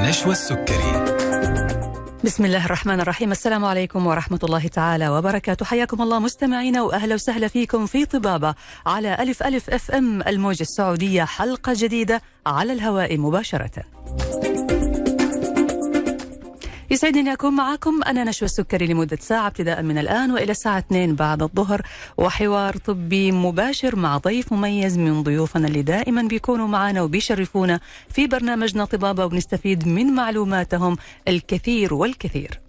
نشوى السكري. بسم الله الرحمن الرحيم. السلام عليكم ورحمة الله تعالى وبركاته. حياكم الله مستمعينا وأهلا وسهلا فيكم في طبابة على ألف ألف أف أم الموجة السعودية حلقة جديدة على الهواء مباشرة. يسعدني أكون معكم أنا نشوى السكري لمدة ساعة ابتداء من الآن وإلى الساعة 2 بعد الظهر. وحوار طبي مباشر مع ضيف مميز من ضيوفنا اللي دائما بيكونوا معنا وبيشرفونا في برنامجنا طبابة ونستفيد من معلوماتهم الكثير والكثير.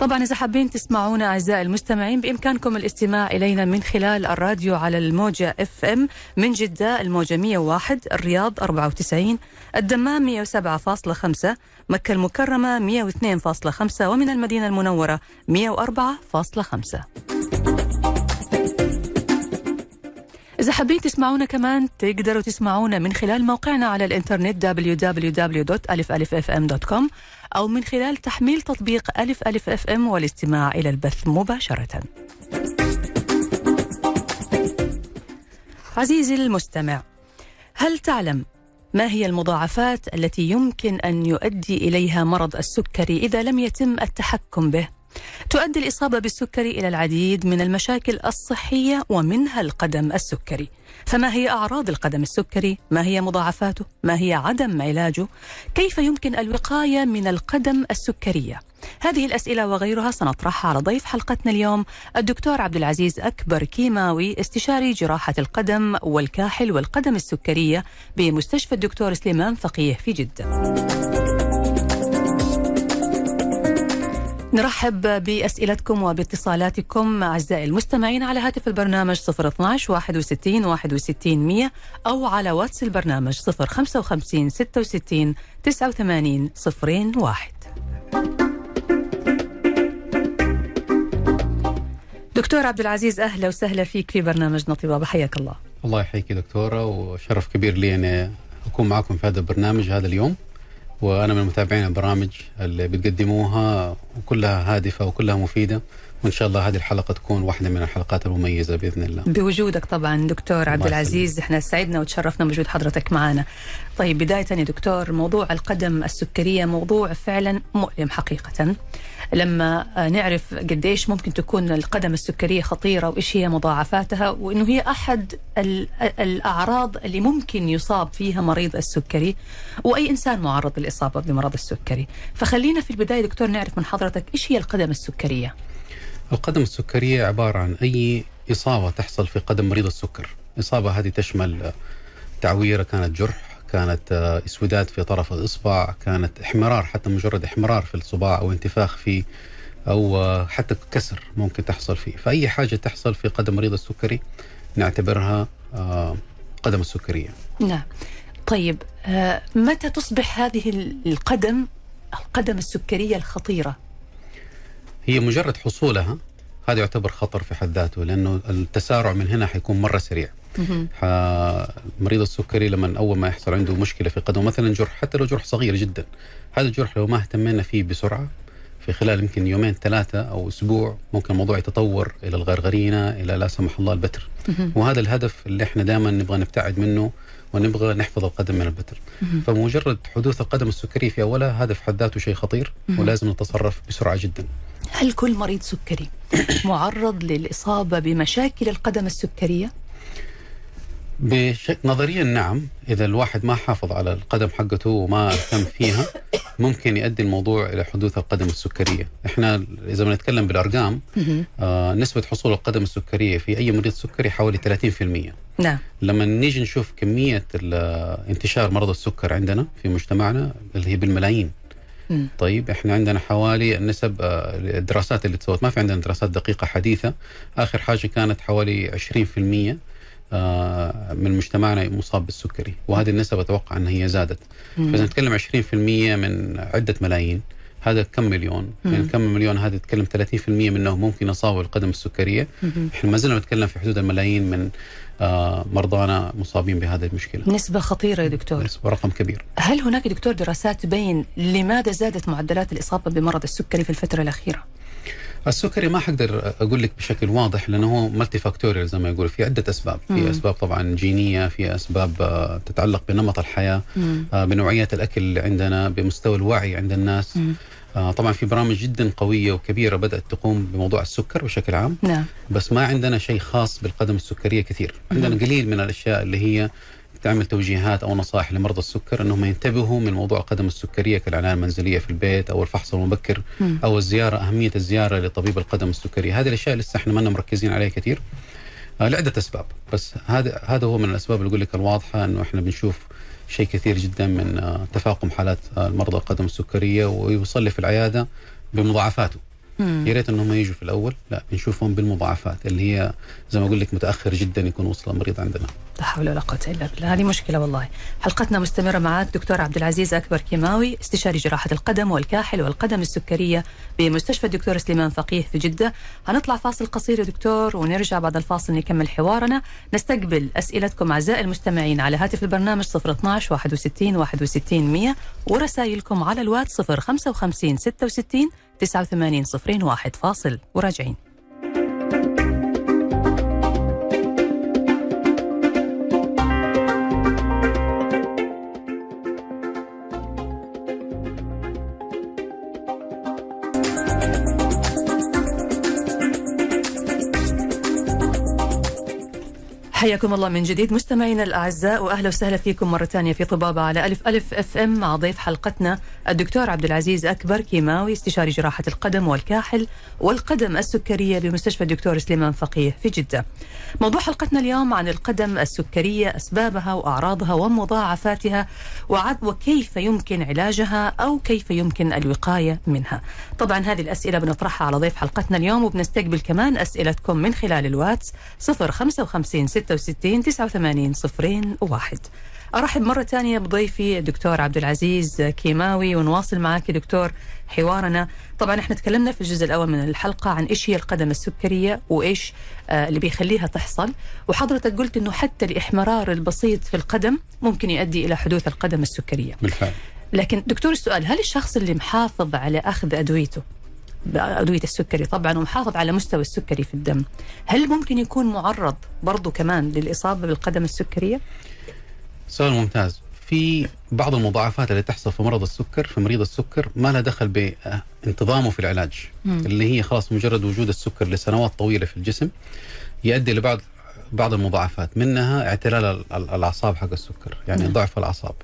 طبعا إذا حابين تسمعونا أعزائي المستمعين بإمكانكم الاستماع إلينا من خلال الراديو على الموجة إف إم من جدة الموجة 101 الرياض 94 الدمام 107.5 مكة المكرمة 102.5 ومن المدينة المنورة 104.5 إذا حابين تسمعونا كمان تقدروا تسمعونا من خلال موقعنا على الإنترنت www.alifalifm.com أو من خلال تحميل تطبيق ألف ألف أف أم والاستماع إلى البث مباشرة عزيزي المستمع هل تعلم ما هي المضاعفات التي يمكن أن يؤدي إليها مرض السكري إذا لم يتم التحكم به؟ تؤدي الإصابة بالسكري إلى العديد من المشاكل الصحية ومنها القدم السكري فما هي أعراض القدم السكري؟ ما هي مضاعفاته؟ ما هي عدم علاجه؟ كيف يمكن الوقاية من القدم السكرية؟ هذه الأسئلة وغيرها سنطرحها على ضيف حلقتنا اليوم الدكتور عبد العزيز أكبر كيماوي استشاري جراحة القدم والكاحل والقدم السكرية بمستشفى الدكتور سليمان فقيه في جدة. نرحب بأسئلتكم وباتصالاتكم أعزائي المستمعين على هاتف البرنامج 012 61 61 100 أو على واتس البرنامج 055 66 89 01 دكتور عبد العزيز أهلا وسهلا فيك في برنامجنا طبابة حياك الله. الله يحييك دكتورة وشرف كبير لي أن أكون معكم في هذا البرنامج هذا اليوم. وأنا من متابعين البرامج اللي بتقدموها وكلها هادفة وكلها مفيدة وإن شاء الله هذه الحلقة تكون واحدة من الحلقات المميزة بإذن الله. بوجودك طبعا دكتور عبد العزيز إحنا سعدنا وتشرفنا بوجود حضرتك معنا. طيب بداية يا دكتور موضوع القدم السكرية موضوع فعلا مؤلم حقيقه. لما نعرف قديش ممكن تكون القدم السكرية خطيرة وإيش هي مضاعفاتها وإنه هي أحد الأعراض اللي ممكن يصاب فيها مريض السكري وأي إنسان معرض للإصابة بمرض السكري. فخلينا في البداية دكتور نعرف من حضرتك إيش هي القدم السكرية؟ القدم السكرية عبارة عن أي إصابة تحصل في قدم مريض السكر الإصابة هذه تشمل تعويرة كانت جرح كانت اسوداد في طرف الإصبع كانت احمرار حتى مجرد احمرار في الصباع أو انتفاخ فيه أو حتى كسر ممكن تحصل فيه. فأي حاجة تحصل في قدم مريض السكري نعتبرها قدم السكرية. نعم. طيب متى تصبح هذه القدم القدم السكرية الخطيرة؟ هي مجرد حصولها هذا يعتبر خطر في حد ذاته لأنه التسارع من هنا حيكون مرة سريع. مريض السكري لما أول ما يحصل عنده مشكلة في قدمه مثلا جرح حتى لو جرح صغير جدا هذا الجرح لو ما اهتمينا فيه بسرعة في خلال يمكن يومين ثلاثة أو أسبوع ممكن الموضوع يتطور إلى الغرغرينة إلى لا سمح الله البتر. وهذا الهدف اللي إحنا دائما نبغى نبتعد منه ونبغى نحفظ القدم من البتر. فمجرد حدوث القدم السكري في اولها هذا في حد ذاته شيء خطير ولازم نتصرف بسرعة جدا. هل كل مريض سكري معرض للإصابة بمشاكل القدم السكرية؟ بشك... نظريا نعم إذا الواحد ما حافظ على القدم حقته وما اهتم فيها ممكن يؤدي الموضوع إلى حدوث القدم السكرية، إحنا إذا بنتكلم بالأرقام آه نسبة حصول القدم السكرية في أي مريض سكري حوالي 30%. نعم. لما نيجي نشوف كمية انتشار مرض السكر عندنا في مجتمعنا اللي هي بالملايين. طيب إحنا عندنا حوالي النسب الدراسات اللي تسوت ما في عندنا دراسات دقيقة حديثة، آخر حاجة كانت حوالي 20% من مجتمعنا مصاب بالسكري وهذه النسب أتوقع ان هي زادت. فإذا نتكلم 20% من عدة ملايين هذا كم مليون؟ من يعني كم مليون؟ هذا تتكلم 30% منهم ممكن يصابوا القدم السكرية. إحنا ما زلنا نتكلم في حدود الملايين من آه مرضانا مصابين بهذه المشكلة. نسبة خطيرة يا دكتور. نسبة رقم كبير. هل هناك دكتور دراسات تبين لماذا زادت معدلات الإصابة بمرض السكري في الفترة الأخيرة؟ السكري ما حقدر أقول لك بشكل واضح لأنه هو multifactorial زي ما يقول في عدة أسباب في مم. أسباب طبعا جينية في أسباب آه، تتعلق بنمط الحياة مم. آه، بنوعية الأكل اللي عندنا بمستوى الوعي عند الناس مم. آه، طبعا في برامج جدا قوية وكبيرة بدأت تقوم بموضوع السكر بشكل عام نعم بس ما عندنا شيء خاص بالقدم السكرية كثير عندنا قليل من الأشياء اللي هي تعمل توجيهات أو نصائح لمرضى السكر إنهم ينتبهوا من موضوع القدم السكرية كالعنايه المنزلية في البيت أو الفحص المبكر مم. أو الزيارة أهمية الزيارة لطبيب القدم السكريه هذه الأشياء لسه إحنا ما مركزين عليها كثير. آه، لعدة أسباب. بس هذا هذا هو من الأسباب اللي أقول لك الواضحة إنه إحنا بنشوف شيء كثير جدا من آه، تفاقم حالات آه، المرضى القدم السكرية ويوصل لي في العيادة بمضاعفاته. يا ريت إنهم يجوا في الأول لا بنشوفهم بالمضاعفات اللي هي زي ما أقول لك متأخر جدا يكون وصل المريض عندنا. لا حول ولا قوة إلا بالله. هذه مشكلة والله. حلقتنا مستمرة معك دكتور عبد العزيز أكبر كيماوي استشاري جراحة القدم والكاحل والقدم السكرية بمستشفى الدكتور سليمان فقيه في جدة. هنطلع فاصل قصير يا دكتور ونرجع بعد الفاصل نكمل حوارنا. نستقبل أسئلتكم أعزائي المستمعين على هاتف البرنامج 012 61 61 100 ورسائلكم على الواتس 055 66 89 01 فاصل. وراجعين. حياكم الله من جديد مستمعينا الأعزاء وأهلا وسهلا فيكم مرة ثانية في طبابة على ألف ألف أف إم مع ضيف حلقتنا الدكتور عبد العزيز أكبر كيماوي استشاري جراحة القدم والكاحل والقدم السكرية بمستشفى الدكتور سليمان فقيه في جدة. موضوع حلقتنا اليوم عن القدم السكرية أسبابها وأعراضها ومضاعفاتها وكيف يمكن علاجها أو كيف يمكن الوقاية منها. طبعا هذه الأسئلة بنطرحها على ضيف حلقتنا اليوم وبنستقبل كمان أسئلتكم من خلال الواتس 055 66 89 صفرين واحد. أرحب مرة ثانية بضيفي الدكتور عبد العزيز كيماوي ونواصل معك دكتور حوارنا. طبعا إحنا تكلمنا في الجزء الأول من الحلقة عن إيش هي القدم السكرية وإيش آه اللي بيخليها تحصل. وحضرتك قلت أنه حتى الإحمرار البسيط في القدم ممكن يؤدي إلى حدوث القدم السكرية. بالفعل. لكن دكتور السؤال هل الشخص اللي محافظ على أخذ أدويته أدوية السكري طبعا ومحافظ على مستوى السكري في الدم هل ممكن يكون معرض برضو كمان للإصابة بالقدم السكرية؟ سؤال ممتاز في بعض المضاعفات اللي تحصل في مرض السكر في مريض السكر ما لها دخل بانتظامه في العلاج مم. اللي هي خلاص مجرد وجود السكر لسنوات طويلة في الجسم يؤدي لبعض بعض المضاعفات منها اعتلال ال- ال- الأعصاب حق السكر يعني نعم. ضعف الأعصاب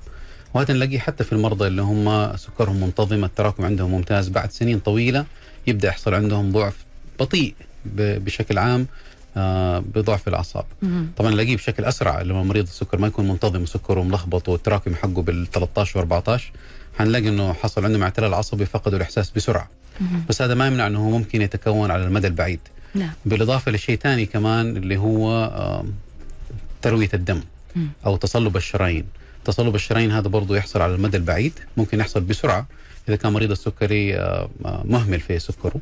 وهذا نلاقيه حتى في المرضى اللي هم سكرهم منتظم التراكم عندهم ممتاز بعد سنين طويلة يبدأ يحصل عندهم ضعف بطيء بشكل عام آه، بضعف الأعصاب. طبعا نلاقيه بشكل أسرع لما مريض السكر ما يكون منتظم وسكره ملخبط والتراكم حقه بال 13 و 14 حنلاقي إنه حصل عندهم اعتلال عصبي فقدوا الإحساس بسرعة. مم. بس هذا ما يمنع إنه هو ممكن يتكون على المدى البعيد. نعم. بالإضافة لشيء ثاني كمان اللي هو آم، تروية الدم مم. أو تصلب الشرايين. تصلب الشرايين هذا برضه يحصل على المدى البعيد ممكن يحصل بسرعة. إذا كان مريض السكري آه، آه، مهمل في سكره.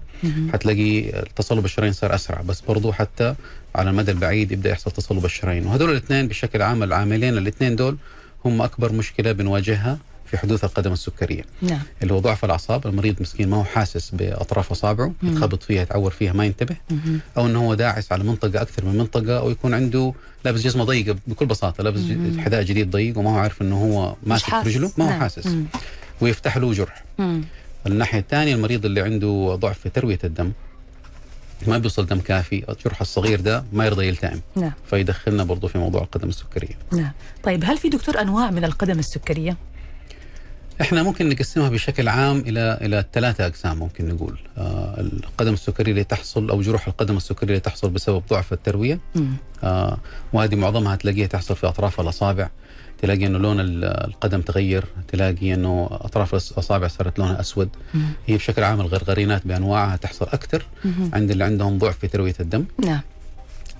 حتلاقي تصلب الشرايين صار أسرع بس برضو حتى على المدى البعيد يبدأ يحصل تصلب الشرايين وهذول الاثنين بشكل عام العاملين الاثنين دول هم أكبر مشكلة بنواجهها في حدوث القدم السكرية نعم اللي هو ضعف الأعصاب المريض مسكين ما هو حاسس بأطراف أصابعه. يتخبط فيها يتعور فيها ما ينتبه مم. أو إنه هو داعس على منطقة أكثر من منطقة أو يكون عنده لابس جزمة ضيقة بكل بساطة لابس. حذاء جديد ضيق وما هو عارف إنه هو ماسك. رجله ما هو نعم. حاسس مم. ويفتح له جرح. مم. الناحية الثانية المريض اللي عنده ضعف في تروية الدم ما بيوصل دم كافي الجرح الصغير ده ما يرضى يلتئم. نعم. فيدخلنا برضو في موضوع القدم السكرية. نعم. طيب هل في دكتور أنواع من القدم السكرية؟ إحنا ممكن نقسمها بشكل عام إلى إلى ثلاثة أقسام ممكن نقول. آه القدم السكرية اللي تحصل أو جروح القدم السكرية اللي تحصل بسبب ضعف التروية. آه وهذه معظمها تلاقيها تحصل في أطراف الأصابع. تلاقي إنه لون ال- القدم تغير تلاقي إنه أطراف الأصابع صارت لونها أسود مم. هي بشكل عام الغرغرينات بأنواعها تحصل أكثر مم. عند اللي عندهم ضعف في تروية الدم نعم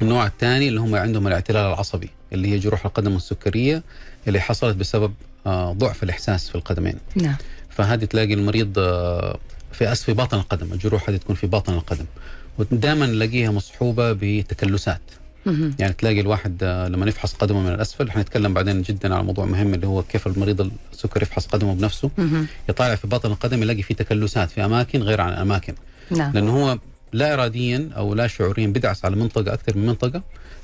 النوع الثاني اللي هم عندهم الاعتلال العصبي اللي هي جروح القدم السكرية اللي حصلت بسبب آه، ضعف الإحساس في القدمين نعم فهذه تلاقي المريض آه، في أس في باطن القدم الجروح هذه تكون في باطن القدم ودائما نلاقيها مصحوبة بتكلسات. يعني تلاقي الواحد آه، لما يفحص قدمه من الأسفل حنتكلم بعدين جدا على موضوع مهم اللي هو كيف المريض السكر يفحص قدمه بنفسه. يطالع في باطن القدم يلاقي في تكلسات في أماكن غير عن اماكن نعم. لأنه هو لا اراديا أو لا شعوريا بدعس على منطقة أكثر من منطقة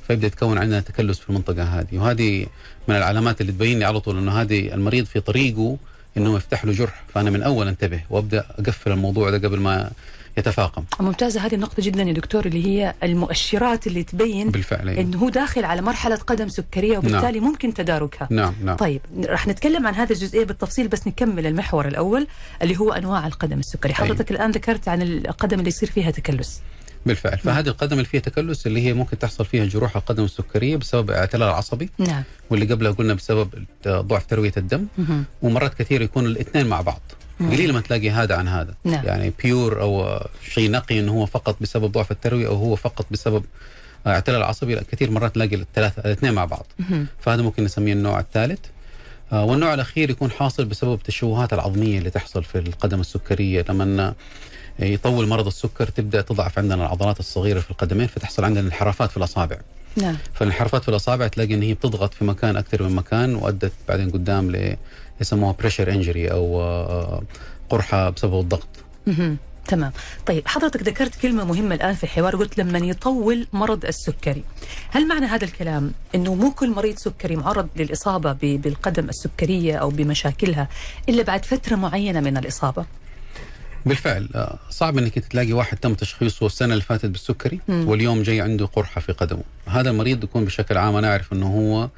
فيبدأ يتكون عندنا تكلس في المنطقة هذه. وهذه من العلامات اللي تبين لي على طول إنه هذه المريض في طريقه إنه يفتح له جرح. فأنا من أول أنتبه وأبدأ أقفل الموضوع ده قبل ما يتفاقم ممتازة هذه النقطة جدا يا دكتور اللي هي المؤشرات اللي تبين بالفعل أيوة. إنه هو داخل على مرحلة قدم سكرية وبالتالي نعم. ممكن تداركها نعم نعم طيب رح نتكلم عن هذه الجزئية بالتفصيل بس نكمل المحور الأول اللي هو أنواع القدم السكري حضرتك أيوة. الآن ذكرت عن القدم اللي يصير فيها تكلس بالفعل نعم. فهذه القدم اللي فيها تكلس اللي هي ممكن تحصل فيها جروح القدم السكرية بسبب اعتلال عصبي نعم واللي قبلها قلنا بسبب ضعف تروية الدم مه. ومرات كثير يكون الاثنين مع بعض قليل ما تلاقي هذا عن هذا. نعم. يعني بيور أو شيء نقي إنه هو فقط بسبب ضعف التروية أو هو فقط بسبب اعتلال عصبي لا كثير مرات تلاقي الثلاثة الاثنين مع بعض. مه. فهذا ممكن نسميه النوع الثالث. آه، والنوع الأخير يكون حاصل بسبب التشوهات العظمية اللي تحصل في القدم السكرية. لما يطول مرض السكر تبدأ تضعف عندنا العضلات الصغيرة في القدمين فتحصل عندنا انحرافات في الأصابع. نعم. فالانحرافات في الأصابع تلاقي إن هي بتضغط في مكان أكثر من مكان وأدت بعدين قدام ل يسموها pressure injury أو آه، قرحة بسبب الضغط. تمام. طيب حضرتك ذكرت كلمة مهمة الآن في الحوار قلت لما يطول مرض السكري. هل معنى هذا الكلام أنه مو كل مريض سكري معرض للإصابة بالقدم السكرية أو بمشاكلها إلا بعد فترة معينة من الإصابة؟ بالفعل آه، صعب إنك تلاقي واحد تم تشخيصه السنة اللي فاتت بالسكري مم. واليوم جاي عنده قرحة في قدمه. هذا المريض يكون بشكل عام أنا أعرف إنه هو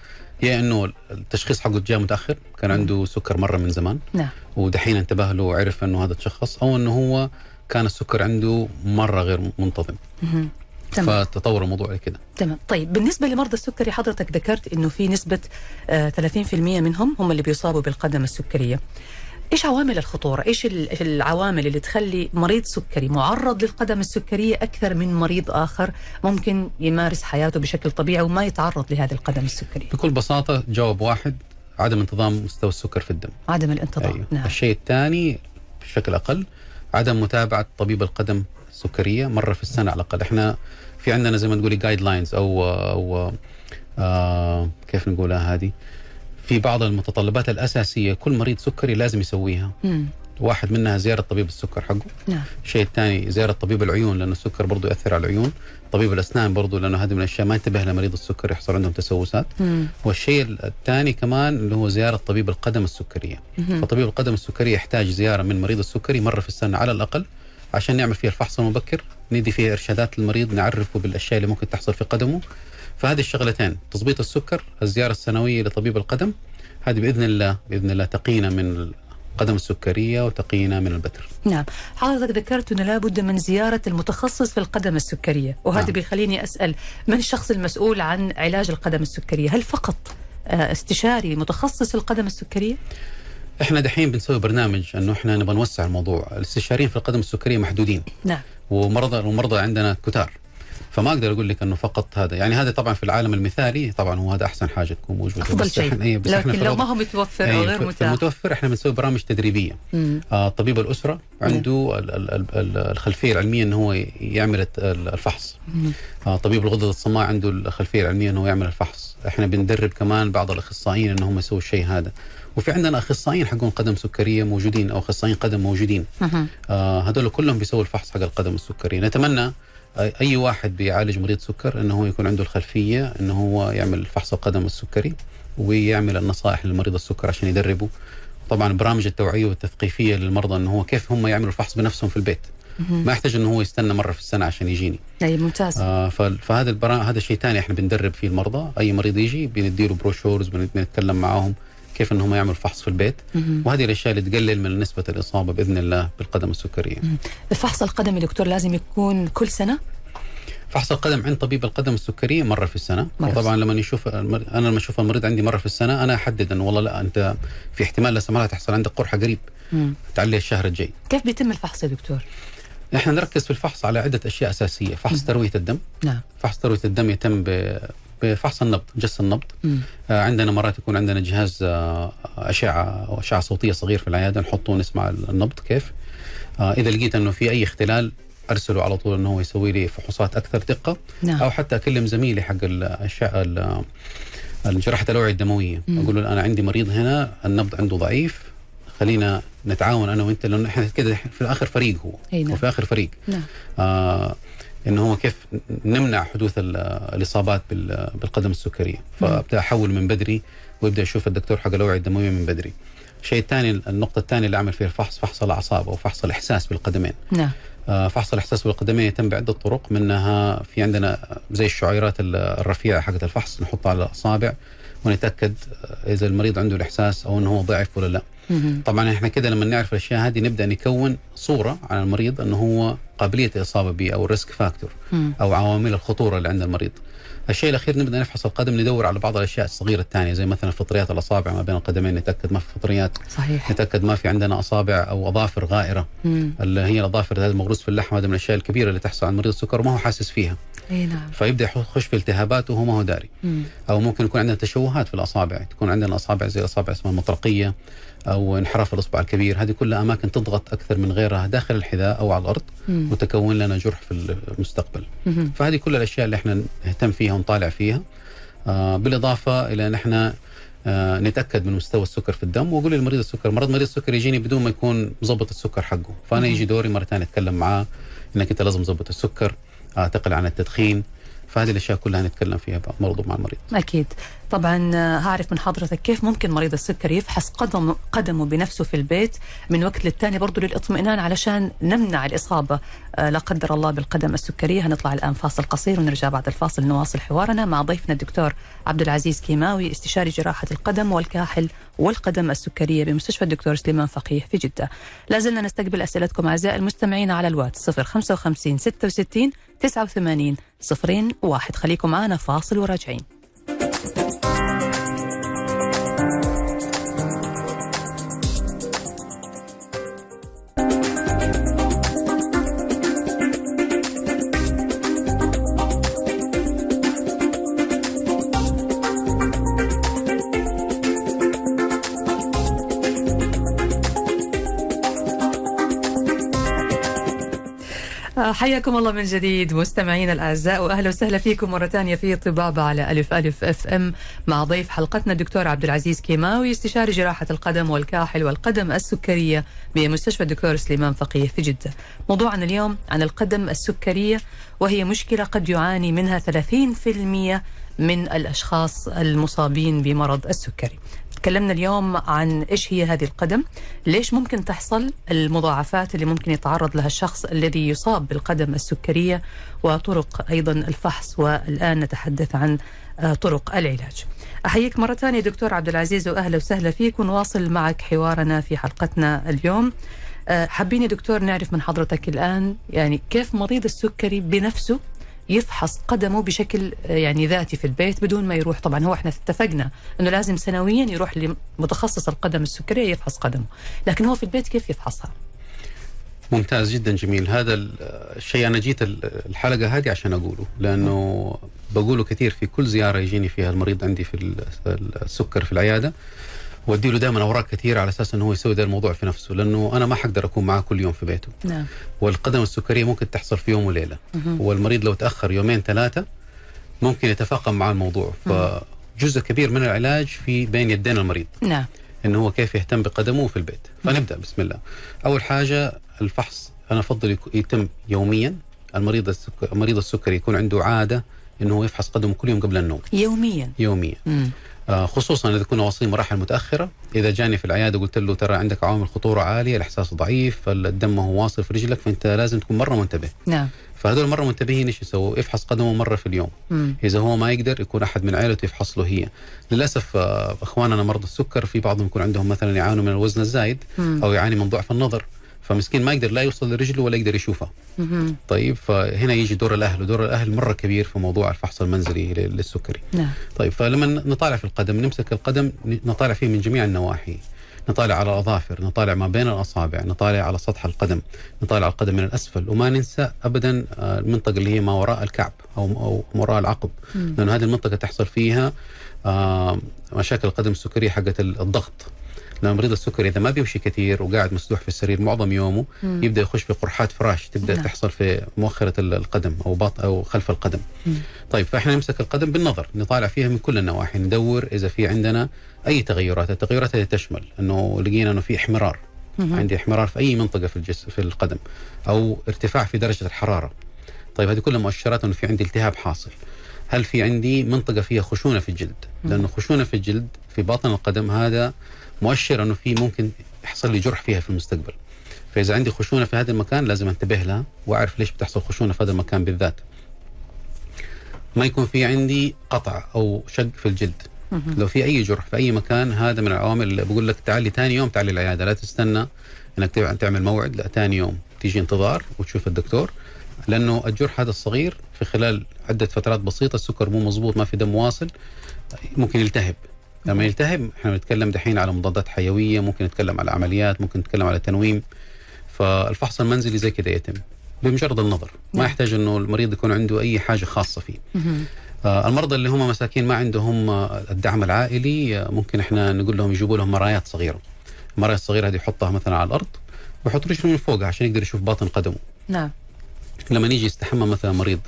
يا إنه التشخيص حقه جاء متأخر كان عنده سكر مرة من زمان. نعم. ودحين انتبه له وعرف إنه هذا تشخص أو إنه هو كان السكر عنده مرة غير منتظم. تمام. فتطور الموضوع لكده تمام. طيب بالنسبة لمرضى السكري حضرتك ذكرت أنه في نسبة آه 30% منهم هم اللي بيصابوا بالقدم السكرية. إيش عوامل الخطورة؟ إيش ال- العوامل اللي تخلي مريض سكري معرض للقدم السكرية أكثر من مريض آخر ممكن يمارس حياته بشكل طبيعي وما يتعرض لهذه القدم السكرية؟ بكل بساطة جواب واحد عدم انتظام مستوى السكر في الدم عدم الانتظام أيوه. نعم الشيء الثاني بشكل أقل عدم متابعة طبيب القدم السكرية مرة في السنة على الأقل إحنا في عندنا زي ما تقولي guidelines أو أو آه كيف نقولها هذه في بعض المتطلبات الأساسية كل مريض سكري لازم يسويها. مم. واحد منها زيارة طبيب السكر حقه. نعم. الشيء الثاني زيارة طبيب العيون لأنه السكر برضه ياثر على العيون. طبيب الأسنان برضه لأنه هذه من الأشياء ما ينتبه لمريض السكر يحصل عندهم تسوسات. مم. والشيء الثاني كمان اللي هو زيارة طبيب القدم السكرية. مهم. فطبيب القدم السكري يحتاج زيارة من مريض السكري مرة في السنة على الأقل عشان نعمل فيها الفحص المبكر. ندي فيها إرشادات للمريض نعرفه بالأشياء اللي ممكن تحصل في قدمه. فهذه الشغلتين تظبيط السكر الزيارة السنوية لطبيب القدم. هذه بإذن الله بإذن الله تقينا من القدم السكرية وتقينا من البتر. نعم. حضرتك ذكرت أنه لابد من زيارة المتخصص في القدم السكرية. وهذا نعم. بيخليني أسأل من الشخص المسؤول عن علاج القدم السكرية؟ هل فقط آه، استشاري متخصص في القدم السكرية؟ إحنا دحين بنسوي برنامج إنه إحنا نبغى نوسع الموضوع. الاستشاريين في القدم السكرية محدودين. نعم. ومرضى ومرضى عندنا كتار. فما أقدر أقول لك إنه فقط هذا. يعني هذا طبعا في العالم المثالي طبعا هو هذا أحسن حاجة تكون موجودة. أفضل بس شيء. إيه، بس لكن لو ما هو متوفر إيه، أو غير متاح. المتوفر إحنا بنسوي برامج تدريبية. مم. آه طبيب الأسرة عنده ال- ال- ال- ال- الخلفية العلمية إنه هو يعمل الفحص. مم. آه طبيب الغدد الصماء عنده الخلفية العلمية إنه يعمل الفحص. إحنا بندرب كمان بعض الأخصائيين انهم يسووا الشيء هذا. وفي عندنا أخصائيين حقون قدم سكرية موجودين أو أخصائيين قدم موجودين. آه هذول كلهم بيسووا الفحص حق القدم السكرية. نتمنى اي واحد بيعالج مريض سكر إنه هو يكون عنده الخلفية إنه هو يعمل فحص القدم السكري ويعمل النصائح للمريض السكر عشان يدربه. طبعا برامج التوعية والتثقيفية للمرضى إنه هو كيف هم يعملوا الفحص بنفسهم في البيت. ما يحتاج إنه هو يستنى مرة في السنة عشان يجيني. أي ممتاز. آه فهذا البرا... هذا شيء ثاني إحنا بندرب فيه المرضى. أي مريض يجي بنديله بروشورز بنتكلم معاهم. كيف إنهم يعملوا فحص في البيت. وهذه الأشياء اللي تقلل من نسبة الإصابة بإذن الله بالقدم السكرية. الفحص القدمي دكتور لازم يكون كل سنة؟ فحص القدم عند طبيب القدم السكرية مرة في السنة. مرة وطبعا لما يشوف. أنا لما أشوف المريض عندي مرة في السنة أنا أحدد إنه والله لا أنت في احتمال لا سمح الله تحصل عندك قرحة قريب. تعلي الشهر الجاي. كيف بيتم الفحص يا دكتور؟ إحنا نركز في الفحص على عدة أشياء أساسية. فحص تروية الدم. نعم. فحص تروية الدم يتم ب... بفحص النبض جس النبض. آه، عندنا مرات يكون عندنا جهاز آه، أشعة أو أشعة صوتية صغير في العيادة نحطه ونسمع النبض كيف. آه، إذا لقيت إنه في أي اختلال أرسله على طول إنه هو يسوي لي فحوصات أكثر دقة نعم. أو حتى أكلم زميلي حق الاشعه ال- الجراحة الأوعية الدموية. مم. أقول له أنا عندي مريض هنا النبض عنده ضعيف خلينا نتعاون أنا وأنت لأنه إحنا كده في الآخر فريق هو. نعم. وفي الآخر فريق. نعم. آه انه هو كيف نمنع حدوث ال- الإصابات بال- بالقدم السكرية. فأبدأ أحول من بدري ويبدأ يشوف الدكتور حق الأوعية الدموية من بدري. الشيء الثاني النقطة الثانية اللي أعمل فيها الفحص فحص الأعصاب أو فحص الإحساس بالقدمين. نعم. آه، فحص الإحساس بالقدمين يتم بعدة طرق منها في عندنا زي الشعيرات ال- الرفيعة حقت الفحص نحطها على الأصابع ونتأكد إذا المريض عنده الإحساس أو إنه هو ضعف ولا لا. طبعا إحنا كده لما نعرف الأشياء هذه نبدأ نكون صورة عن المريض إنه هو قابلية الاصابه به أو ال risk factor. أو عوامل الخطورة اللي عند المريض. الشيء الأخير نبدأ نفحص القدم ندور على بعض الأشياء الصغيرة الثانية زي مثلا فطريات الأصابع ما بين القدمين نتأكد ما في فطريات، صحيح نتأكد ما في عندنا أصابع أو أظافر غائرة مم. اللي هي الأظافر هذا المغروس في اللحم هذا من الأشياء الكبيرة اللي تحصل عند مريض السكر وما هو حاسس فيها، إي نعم فيبدأ يخش في التهابات وهو ما هو داري. مم. أو ممكن يكون عندنا تشوهات في الأصابع تكون عندنا أصابع زي أصابع اسمها المطرقية أو انحراف الإصبع الكبير هذه كلها أماكن تضغط أكثر من غيرها داخل الحذاء أو على الأرض مم. وتكون لنا جرح في المستقبل مهم. فهذه كل الأشياء اللي إحنا نهتم فيها ونطالع فيها آه بالإضافة إلى ان إحنا آه نتأكد من مستوى السكر في الدم واقول للمريض السكر مرض مريض السكر يجيني بدون ما يكون مظبط السكر حقه فأنا. يجي دوري مره ثانية أتكلم معاه إنك أنت لازم تظبط السكر آه تقل عن التدخين فهذه الأشياء كلها نتكلم فيها برضو مع المريض. أكيد. طبعا آه، هعرف من حضرتك كيف ممكن مريض السكر يفحص قدم قدمه بنفسه في البيت من وقت للتاني برضه للاطمئنان علشان نمنع الإصابة. آه، لا قدر الله بالقدم السكرية. هنطلع الآن فاصل قصير ونرجع بعد الفاصل نواصل حوارنا مع ضيفنا الدكتور عبد العزيز كيماوي استشاري جراحة القدم والكاحل والقدم السكرية بمستشفى الدكتور سليمان فقيه في جدة. لا زلنا نستقبل أسئلتكم أعزائي المستمعين على الواتس 055 66 89 صفرين واحد. خليكم معنا فاصل وراجعين. حياكم الله من جديد مستمعينا الأعزاء وأهلا وسهلا فيكم مرة ثانية في طبابة على ألف ألف أف أم مع ضيف حلقتنا الدكتور عبد العزيز كيماوي استشاري جراحة القدم والكاحل والقدم السكرية بمستشفى الدكتور سليمان فقيه في جدة. موضوعنا اليوم عن القدم السكرية وهي مشكلة قد يعاني منها 30% من الأشخاص المصابين بمرض السكري. تكلمنا اليوم عن إيش هي هذه القدم ليش ممكن تحصل المضاعفات اللي ممكن يتعرض لها الشخص الذي يصاب بالقدم السكرية وطرق أيضا الفحص والآن نتحدث عن آه، طرق العلاج. أحييك مرة ثانية دكتور عبد العزيز واهلا وسهلا فيك ونواصل معك حوارنا في حلقتنا اليوم. آه، حابين يا دكتور نعرف من حضرتك الآن يعني كيف مريض السكري بنفسه يفحص قدمه بشكل آه، يعني ذاتي في البيت بدون ما يروح. طبعا هو إحنا اتفقنا إنه لازم سنويا يروح لمتخصص القدم السكرية يفحص قدمه. لكن هو في البيت كيف يفحصها؟ ممتاز جدا جميل. هذا ال- الشيء أنا جيت ال- الحلقة هذه عشان أقوله لأنه بقوله كثير في كل زيارة يجيني فيها المريض عندي في ال- السكر في العيادة. وادي له دائما أوراق كثيرة على أساس إنه هو يسوي ده الموضوع في نفسه لأنه أنا ما حقدر أكون معاه كل يوم في بيته. نعم. والقدم السكرية ممكن تحصل في يوم وليلة. مهم. والمريض لو تأخر يومين ثلاثة ممكن يتفاقم مع الموضوع. فجزء كبير من العلاج في بين يدين المريض. نعم. إنه هو كيف يهتم بقدمه في البيت. فنبدأ بسم الله. أول حاجة الفحص. أنا أفضل يتم يوميا. المريض السكر مريض السكري يكون عنده عادة إنه هو يفحص قدمه كل يوم قبل النوم. يوميا. يوميا. مم. آه خصوصا إذا كنا واصلين مراحل متأخرة. إذا جاني في العيادة قلت له ترى عندك عوامل خطورة عالية الإحساس ضعيف الدم ما هو واصل في رجلك فأنت لازم تكون مرة منتبه. نعم. فهذول مرة منتبهين إيش يسووا؟ يفحص قدمه مرة في اليوم. مم. إذا هو ما يقدر يكون أحد من عائلته يفحص له هي. للأسف آه، إخواننا مرضى السكر في بعضهم يكون عندهم مثلا يعانوا من الوزن الزايد مم. أو يعاني من ضعف النظر. فمسكين ما يقدر لا يوصل لرجله ولا يقدر يشوفها. طيب فهنا يجي دور الأهل ودور الأهل مرة كبير في موضوع الفحص المنزلي لل- للسكري. نعم. طيب فلما نطالع في القدم نمسك القدم نطالع فيه من جميع النواحي. نطالع على الأظافر نطالع ما بين الأصابع نطالع على سطح القدم نطالع على القدم من الأسفل وما ننسى ابدا آه، المنطقة اللي هي ما وراء الكعب أو أو وراء العقب. لأنه هذه المنطقة تحصل فيها آه، مشاكل القدم السكرية حقت ال- الضغط. لأن مريض السكري إذا ما بيمشي كثير وقاعد مسدوح في السرير معظم يومه مم. يبدأ يخش في قرحات فراش تبدأ نعم. تحصل في مؤخرة ال- القدم أو باط أو خلف القدم مم. طيب فإحنا نمسك القدم بالنظر نطالع فيها من كل النواحي ندور إذا في عندنا أي تغيرات التغيرات هذه تشمل أنه لقينا أنه في إحمرار مهم. عندي إحمرار في أي منطقة في الجسم في القدم أو ارتفاع في درجة الحرارة طيب هذه كلها مؤشرات أنه في عندي التهاب حاصل هل في عندي منطقة فيها خشونة في الجلد لأنه خشونة في الجلد في باطن القدم هذا مؤشر انه في ممكن يحصل لي جرح فيها في المستقبل. فإذا عندي خشونة في هذا المكان لازم انتبه لها وأعرف ليش بتحصل خشونة في هذا المكان بالذات. ما يكون في عندي قطع أو شق في الجلد. لو في أي جرح في أي مكان هذا من العوامل اللي بقول لك تعالي ثاني يوم تعالي العيادة. لا تستنى إنك تع- تعمل موعد لا ثاني يوم. تيجي انتظار وتشوف الدكتور لأنه الجرح هذا الصغير في خلال عدة فترات بسيطة السكر مو مضبوط ما في دم واصل ممكن يلتهب. لما يلتهب إحنا بنتكلم دحين على مضادات حيوية ممكن نتكلم على عمليات ممكن نتكلم على تنويم. فالفحص المنزلي زي كده يتم بمجرد النظر. ما نعم. يحتاج إنه المريض يكون عنده أي حاجة خاصة فيه. آه، المرضى اللي هم مساكين ما عندهم آه، الدعم العائلي آه، ممكن إحنا نقول لهم يجيبوا لهم مرايات صغيرة. المراية الصغيرة هذه يحطها مثلا على الأرض ويحط رجله من فوقها عشان يقدر يشوف باطن قدمه. نعم. لما يجي يستحمى مثلا مريض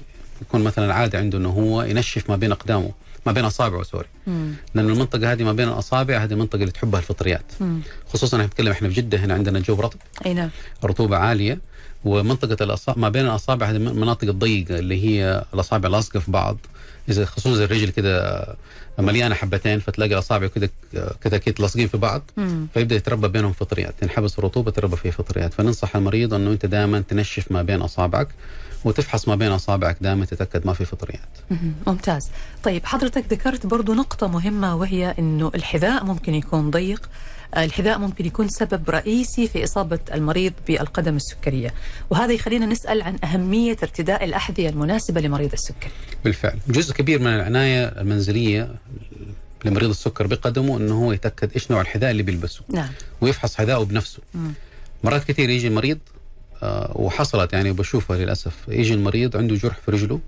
يكون مثلا عاده عنده إنه هو ينشف ما بين أقدامه. ما بين اصابعه سوري مم. لأنه المنطقة هذه ما بين الأصابع هذه المنطقة اللي تحبها الفطريات. مم. خصوصا إحنا بنتكلم إحنا في جدة هنا عندنا الجو رطب أي نعم. رطوبة عالية. ومنطقة الأصابع ما بين الأصابع هذه المناطق الضيقه اللي هي الأصابع لاصقه في بعض. إذا خصوصا الرجل كده مليانة حبتين فتلاقي الأصابع كده كتاكيت لاصقين في بعض مم. فيبدأ يتربى بينهم فطريات. تنحبس الرطوبة تربى فيه فطريات. فننصح المريض إنه أنت دائما تنشف ما بين أصابعك وتفحص ما بين أصابعك دائما تتأكد ما في فطريات. ممتاز. طيب حضرتك ذكرت برضو نقطة مهمة وهي أنه الحذاء ممكن يكون ضيق. الحذاء ممكن يكون سبب رئيسي في إصابة المريض بالقدم السكرية. وهذا يخلينا نسأل عن أهمية ارتداء الأحذية المناسبة لمريض السكري. بالفعل. جزء كبير من العناية المنزلية لمريض السكر بقدمه إنه هو يتأكد إيش نوع الحذاء اللي بيلبسه. نعم. ويفحص حذاءه بنفسه. مم. مرات كثير يجي المريض آه، وحصلت يعني بشوفها للأسف يجي المريض عنده جرح في رجله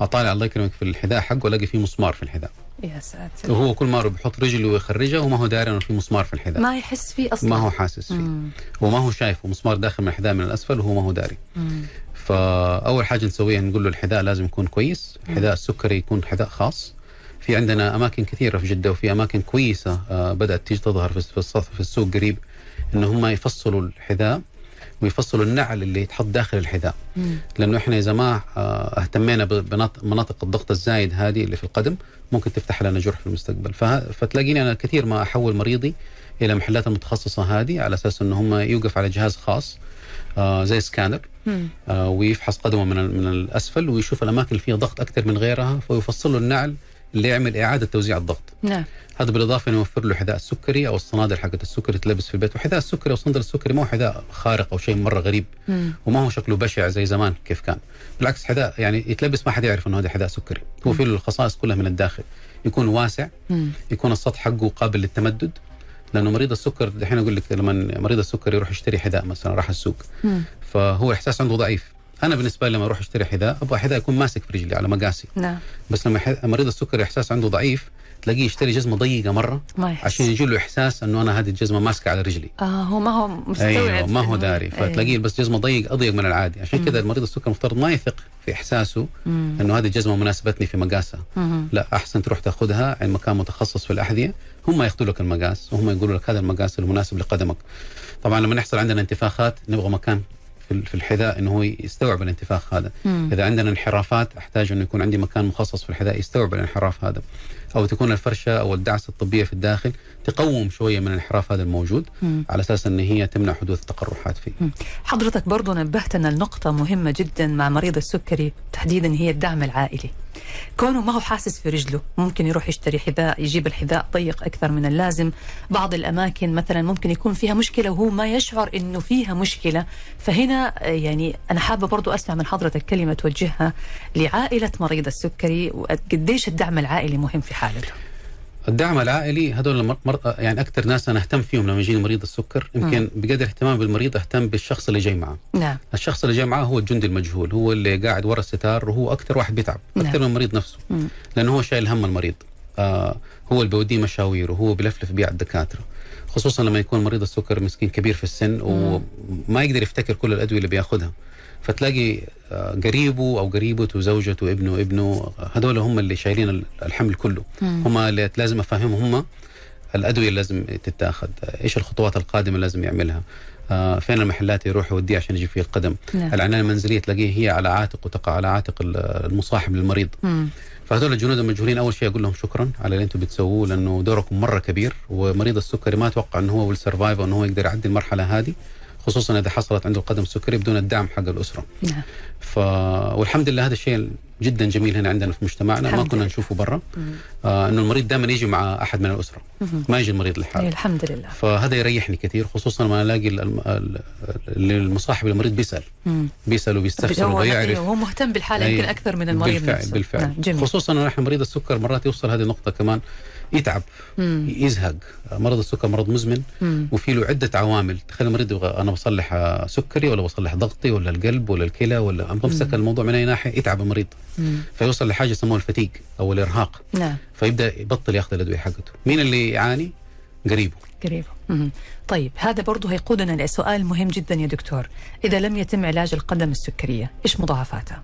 اطالع الله يكرمك في الحذاء حقه الاقي فيه مسمار في الحذاء. يا ساتر. وهو كل مره بيحط رجله ويخرجها وما هو داري إنه في مسمار في الحذاء. ما يحس فيه أصلا. ما هو حاسس فيه. مم. وما هو شايفه. مسمار داخل من الحذاء من الأسفل وهو ما هو داري. مم. فأول حاجة نسويها نقول له الحذاء لازم يكون كويس. حذاء السكري يكون حذاء خاص. في عندنا أماكن كثيرة في جدة وفي أماكن كويسة آه، بدأت تيجي تظهر في في الصف- في السوق قريب ان هم يفصلوا الحذاء. ويفصلوا النعل اللي يتحط داخل الحذاء مم. لأنه إحنا إذا ما آه، اهتمينا بمناطق الضغط الزايد هذه اللي في القدم ممكن تفتح لنا جرح في المستقبل فتلاقيني أنا كثير ما أحول مريضي إلى المحلات المتخصصة هذه على أساس إنه هم يوقف على جهاز خاص آه، زي سكانر. آه، ويفحص قدمه من من الأسفل ويشوف الأماكن اللي فيها ضغط أكثر من غيرها فيفصل له النعل اللي يعمل إعادة توزيع الضغط. نعم. هذا بالإضافة إنه يوفر له حذاء السكري أو الصنادل حقت السكري تلبس في البيت. وحذاء السكري أو صندل السكري ما هو حذاء خارق أو شيء مرة غريب. مم. وما هو شكله بشع زي زمان كيف كان. بالعكس حذاء يعني يتلبس ما حد يعرف إنه هذا حذاء سكري. هو فيه الخصائص كلها من الداخل. يكون واسع مم. يكون السطح حقه قابل للتمدد. لأنه مريض السكر دحين أقول لك لما مريض السكر يروح يشتري حذاء مثلا راح السوق. مم. فهو إحساس عنده ضعيف. أنا بالنسبة لي لما أروح أشتري حذاء أبغى حذاء يكون ماسك في رجلي على مقاسي. نعم. بس لما مريض السكر إحساس عنده ضعيف تلاقيه يشتري جزمة ضيقة مرة ما يحس. عشان يجي له إحساس إنه أنا هذه الجزمة ماسكة على رجلي. آه هو ما هو مستوعب أيوه ما هو داري. أيوة. فتلاقيه يلبس جزمة ضيق أضيق من العادي. عشان كذا المريض السكر مفترض ما يثق في إحساسه مم. إنه هذه الجزمة مناسبتني في مقاسها. لا أحسن تروح تأخذها عند مكان متخصص في الأحذية. هم يأخذوا لك المقاس وهم يقولوا لك هذا المقاس المناسب لقدمك. طبعا لما يحصل عندنا انتفاخات نبغى مكان في في الحذاء إنه هو يستوعب الانتفاخ هذا. مم. إذا عندنا انحرافات أحتاج إنه يكون عندي مكان مخصص في الحذاء يستوعب الانحراف هذا. أو تكون الفرشة أو الدعسه الطبية في الداخل تقوم شوية من الانحراف هذا الموجود مم. على أساس إن هي تمنع حدوث تقرحات فيه. حضرتك برضو نبهتنا لنقطة مهمة جدا مع مريض السكري تحديدا هي الدعم العائلي. كونه ما هو حاسس في رجله ممكن يروح يشتري حذاء يجيب الحذاء ضيق أكثر من اللازم. بعض الأماكن مثلا ممكن يكون فيها مشكلة وهو ما يشعر أنه فيها مشكلة. فهنا يعني أنا حابة برضو أسمع من حضرتك كلمة توجهها لعائلة مريض السكري وقديش الدعم العائلي مهم في حالته. الدعم العائلي هذول المر... مر... يعني أكثر ناس أنا أهتم فيهم لما يجيني مريض السكر يمكن بقدر اهتمام بالمريض أهتم بالشخص اللي جاي معه. نعم. الشخص اللي جاي معاه هو الجندي المجهول هو اللي قاعد ورا الستار وهو أكثر واحد بيتعب نعم. أكثر من المريض نفسه. مم. لأنه هو شايل هم المريض. آه هو اللي بيوديه مشاوير وهو بيلفلف بيه على الدكاترة. خصوصا لما يكون مريض السكر مسكين كبير في السن وما يقدر يفتكر كل الأدوية اللي بياخذها فتلاقي آه، قريبه أو قريبته وزوجته وابنه وابنه هذول هم اللي شايلين الحمل كله. هم اللي لازم أفهمهم هم الأدوية اللي لازم تتاخذ. إيش الخطوات القادمة لازم يعملها. آه فين المحلات يروح يوديه عشان يجيب فيه القدم. نعم. العناية المنزلية تلاقيه هي على عاتق وتقع على عاتق المصاحب للمريض. مم. فهذول الجنود المجهولين أول شيء أقول لهم شكرا على اللي أنتم بتسووه لأنه دوركم مرة كبير ومريض السكري ما أتوقع إنه هو وال survive إنه هو يقدر يعدي المرحلة هذه. خصوصا إذا حصلت عنده القدم السكري بدون الدعم حق الأسرة. نعم. ف والحمد لله هذا الشيء جدا جميل هنا عندنا في مجتمعنا ما كنا نشوفه برا آه إنه المريض دائما يجي مع أحد من الأسرة ما يجي المريض لحاله الحمد لله فهذا يريحني كثير خصوصا لما ألاقي المصاحب المريض بيسأل مم. بيسأل وبيستفسر ويعرف هو مهتم بالحالة يمكن أكثر من المريض بالفعل نفسه. بالفعل نعم. جميل. خصوصا نحن مريض السكر مرات يوصل هذه النقطة كمان يتعب مم. يزهق. مرض السكر مرض مزمن مم. وفي له عدة عوامل. تخيل المريض يبغى أنا بصلح سكري ولا بصلح ضغطي ولا القلب ولا الكلى ولا بمسك الموضوع من أي ناحية يتعب المريض. مم. فيوصل لحاجة يسموها الفتيق أو الإرهاق. نعم. فيبدأ يبطل يأخذ الأدوية حقته. مين اللي يعاني؟ قريبه. قريبه. طيب هذا برضه هيقودنا لسؤال مهم جدا يا دكتور. إذا لم يتم علاج القدم السكرية إيش مضاعفاتها؟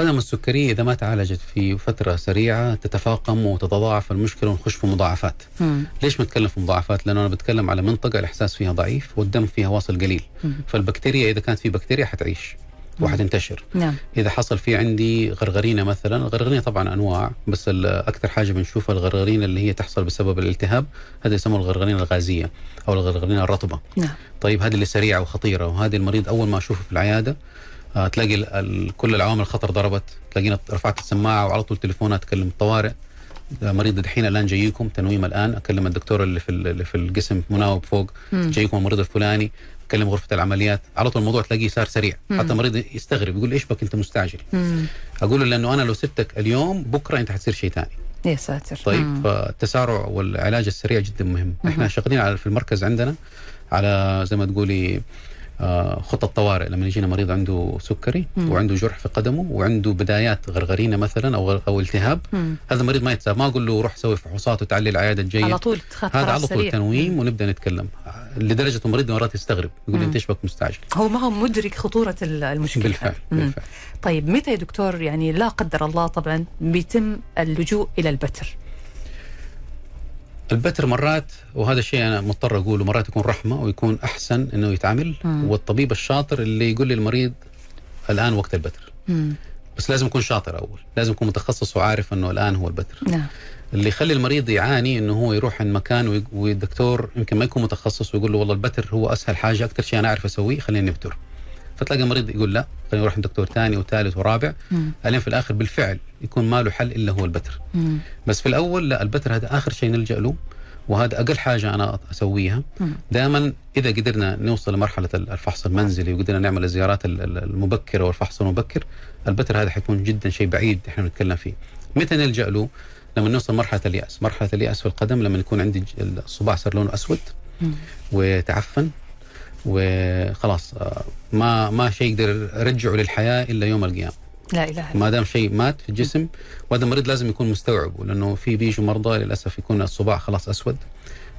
القدم السكرية إذا ما تعالجت في فترة سريعة تتفاقم وتتضاعف المشكلة ونخش في مضاعفات مم. ليش بتكلم في مضاعفات لأنه أنا بتكلم على منطقة الإحساس فيها ضعيف والدم فيها واصل قليل مم. فالبكتيريا إذا كانت في بكتيريا حتعيش وحتنتشر نعم. إذا حصل في عندي غرغرينة مثلا الغرغرينه طبعا أنواع بس أكثر حاجة بنشوفها الغرغرينة اللي هي تحصل بسبب الالتهاب هذا يسموه الغرغرينة الغازية أو الغرغرينة الرطبة نعم. طيب هذه اللي سريعة وخطيرة وهذه المريض أول ما أشوفه في العيادة تلاقي ال ال كل العوامل الخطر ضربت. تلاقينا رفعت السماعة وعلى طول تليفونات تكلم الطوارئ مريض الحين الآن جايكم تنويم الآن. أكلم الدكتور اللي في اللي في القسم مناوب فوق. جايكم المريض الفلاني. أكلم غرفة العمليات. على طول الموضوع تلاقيه صار سريع. مم. حتى المريض يستغرب يقول إيش بك أنت مستعجل؟ مم. أقول له لأنه أنا لو سبتك اليوم بكرة أنت حتصير شيء ثاني يا ساتر. طيب مم. فالتسارع والعلاج السريع جدا مهم. مم. إحنا شغالين على في المركز عندنا على زي ما تقولي آه، خطة طوارئ لما يجينا مريض عنده سكري مم. وعنده جرح في قدمه وعنده بدايات غرغرينة مثلا أو أو التهاب مم. هذا المريض ما يتساب ما أقول له روح سوي فحوصات وتعلي العيادة الجيد على طول هذا على طول تنويم ونبدأ نتكلم. لدرجة المريض مرات يستغرب يقول أنت إيش بك مستعجل؟ هو ما هو مدرك خطورة المشكلة بالفعل, بالفعل. طيب متى يا دكتور يعني لا قدر الله طبعا بيتم اللجوء إلى البتر؟ البتر مرات وهذا الشيء أنا مضطر أقوله مرات يكون رحمة ويكون أحسن إنه يتعامل مم. والطبيب الشاطر اللي يقول للمريض الآن وقت البتر مم. بس لازم يكون شاطر أول لازم يكون متخصص وعارف إنه الآن هو البتر نعم. اللي يخلي المريض يعاني إنه هو يروح عند مكان والدكتور يمكن ما يكون متخصص ويقول له والله البتر هو أسهل حاجة أكثر شيء أنا أعرف أسويه خليني نبتر فتلاقي المريض يقول لا خليني أروح عند دكتور ثاني وثالث ورابع. الين في الآخر بالفعل يكون ما له حل إلا هو البتر. مم. بس في الأول لا البتر هذا آخر شيء نلجأ له وهذا أقل حاجة أنا أسويها. دائما إذا قدرنا نوصل لمرحلة الفحص المنزلي وقدرنا نعمل الزيارات المبكرة والفحص المبكر البتر هذا حيكون جدا شيء بعيد إحنا بنتكلم فيه. متى نلجأ له؟ لما نوصل مرحلة اليأس. مرحلة اليأس في القدم لما يكون عندي الصباع صار لونه أسود. وتعفن. وخلاص آه، ما ما شيء يقدر يرجعه للحياة إلا يوم القيامة. لا إله إلا ما دام شيء مات في الجسم وهذا المريض لازم يكون مستوعب لأنه في بيجوا مرضى للأسف يكون الصباع خلاص أسود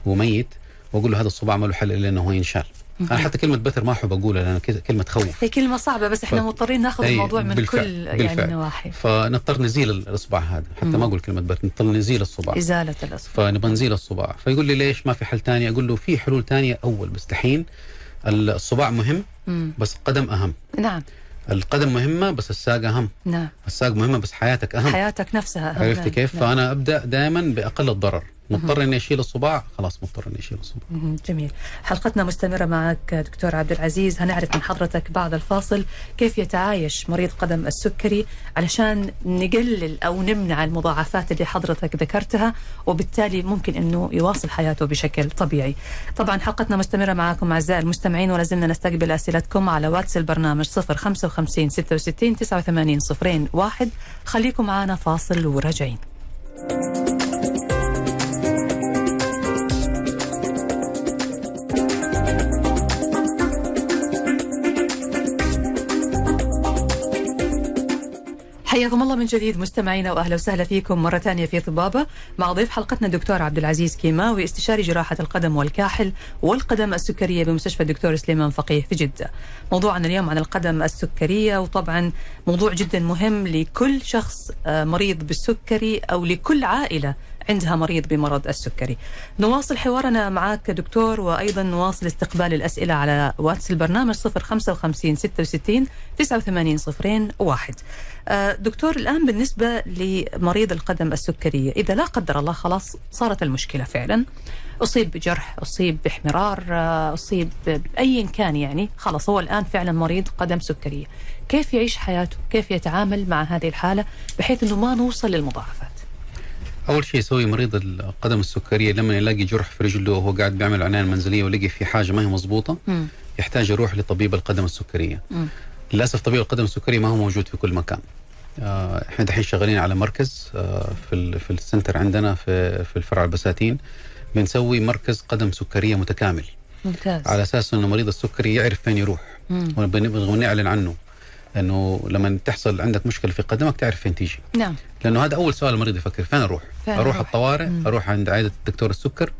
وميت وأقول له هذا الصباع ما له حل إلا إنه هو ينشال. أنا حتى كلمة بتر ما أحب أقولها لأن كلمة تخوف. هي كلمة صعبة بس إحنا ف... مضطرين ناخذ الموضوع من بالفعل. كل يعني بالفعل. النواحي فنضطر نزيل الإصبع هذا. حتى مم. ما أقول كلمة بتر نضطر نزيل الصباع. إزالة الإصبع. فنبغى نزيل الصباع. فيقول لي ليش ما في حل ثاني أقول له في حلول ثانية أول بس دحين الصباع مهم مم. بس القدم أهم. نعم. القدم مهمة بس الساق أهم. نعم. الساق مهمة بس حياتك أهم. حياتك نفسها أهم. عرفت كيف؟ نعم. فأنا أبدأ دائما بأقل الضرر. مضطر إني أشيل الصباع؟ خلاص مضطر إني أشيل الصباع. جميل. حلقتنا مستمرة معك دكتور عبد العزيز. هنعرف من حضرتك بعد الفاصل كيف يتعايش مريض قدم السكري علشان نقلل أو نمنع المضاعفات اللي حضرتك ذكرتها وبالتالي ممكن إنه يواصل حياته بشكل طبيعي. طبعا حلقتنا مستمرة معكم أعزائي المستمعين ولا زلنا نستقبل أسئلتكم على واتس البرنامج 055 66 89 صفرين واحد. خليكم معنا فاصل وراجعين حياكم الله من جديد مستمعينا وأهلا وسهلا فيكم مرة ثانية في طبابة مع ضيف حلقتنا الدكتور عبد العزيز كيماوي استشاري جراحة القدم والكاحل والقدم السكرية بمستشفى الدكتور سليمان فقيه في جدة. موضوعنا اليوم عن القدم السكرية وطبعا موضوع جدا مهم لكل شخص آه، مريض بالسكري أو لكل عائلة عندها مريض بمرض السكري. نواصل حوارنا معك دكتور وأيضا نواصل استقبال الأسئلة على واتس البرنامج 055 66 89 صفرين واحد. آه، دكتور الآن بالنسبة لمريض القدم السكرية إذا لا قدر الله خلاص صارت المشكلة فعلا. أصيب بجرح أصيب باحمرار آه، أصيب بأي كان يعني. خلاص هو الآن فعلا مريض قدم سكرية كيف يعيش حياته؟ كيف يتعامل مع هذه الحالة؟ بحيث أنه ما نوصل للمضاعفات أول شيء يسوي مريض القدم السكرية لما يلاقي جرح في رجله وهو قاعد بيعمل عناية منزلية ولقي في حاجة ما هي مضبوطة يحتاج يروح لطبيب القدم السكرية. م. للأسف طبيب القدم السكرية ما هو موجود في كل مكان. آه، إحنا دحين شغالين على مركز آه، في في ال center عندنا في في الفرع البساتين. بنسوي مركز قدم سكرية متكامل. ممتاز. على أساس إنه مريض السكري يعرف فين يروح. ونبغى نعلن عنه. إنه لما تحصل عندك مشكلة في قدمك تعرف فين تيجي. نعم. لأنه هذا أول سؤال المريض يفكر فين أروح؟ فين أروح أروح؟ الطوارئ مم. أروح عند عياده الدكتور السكر.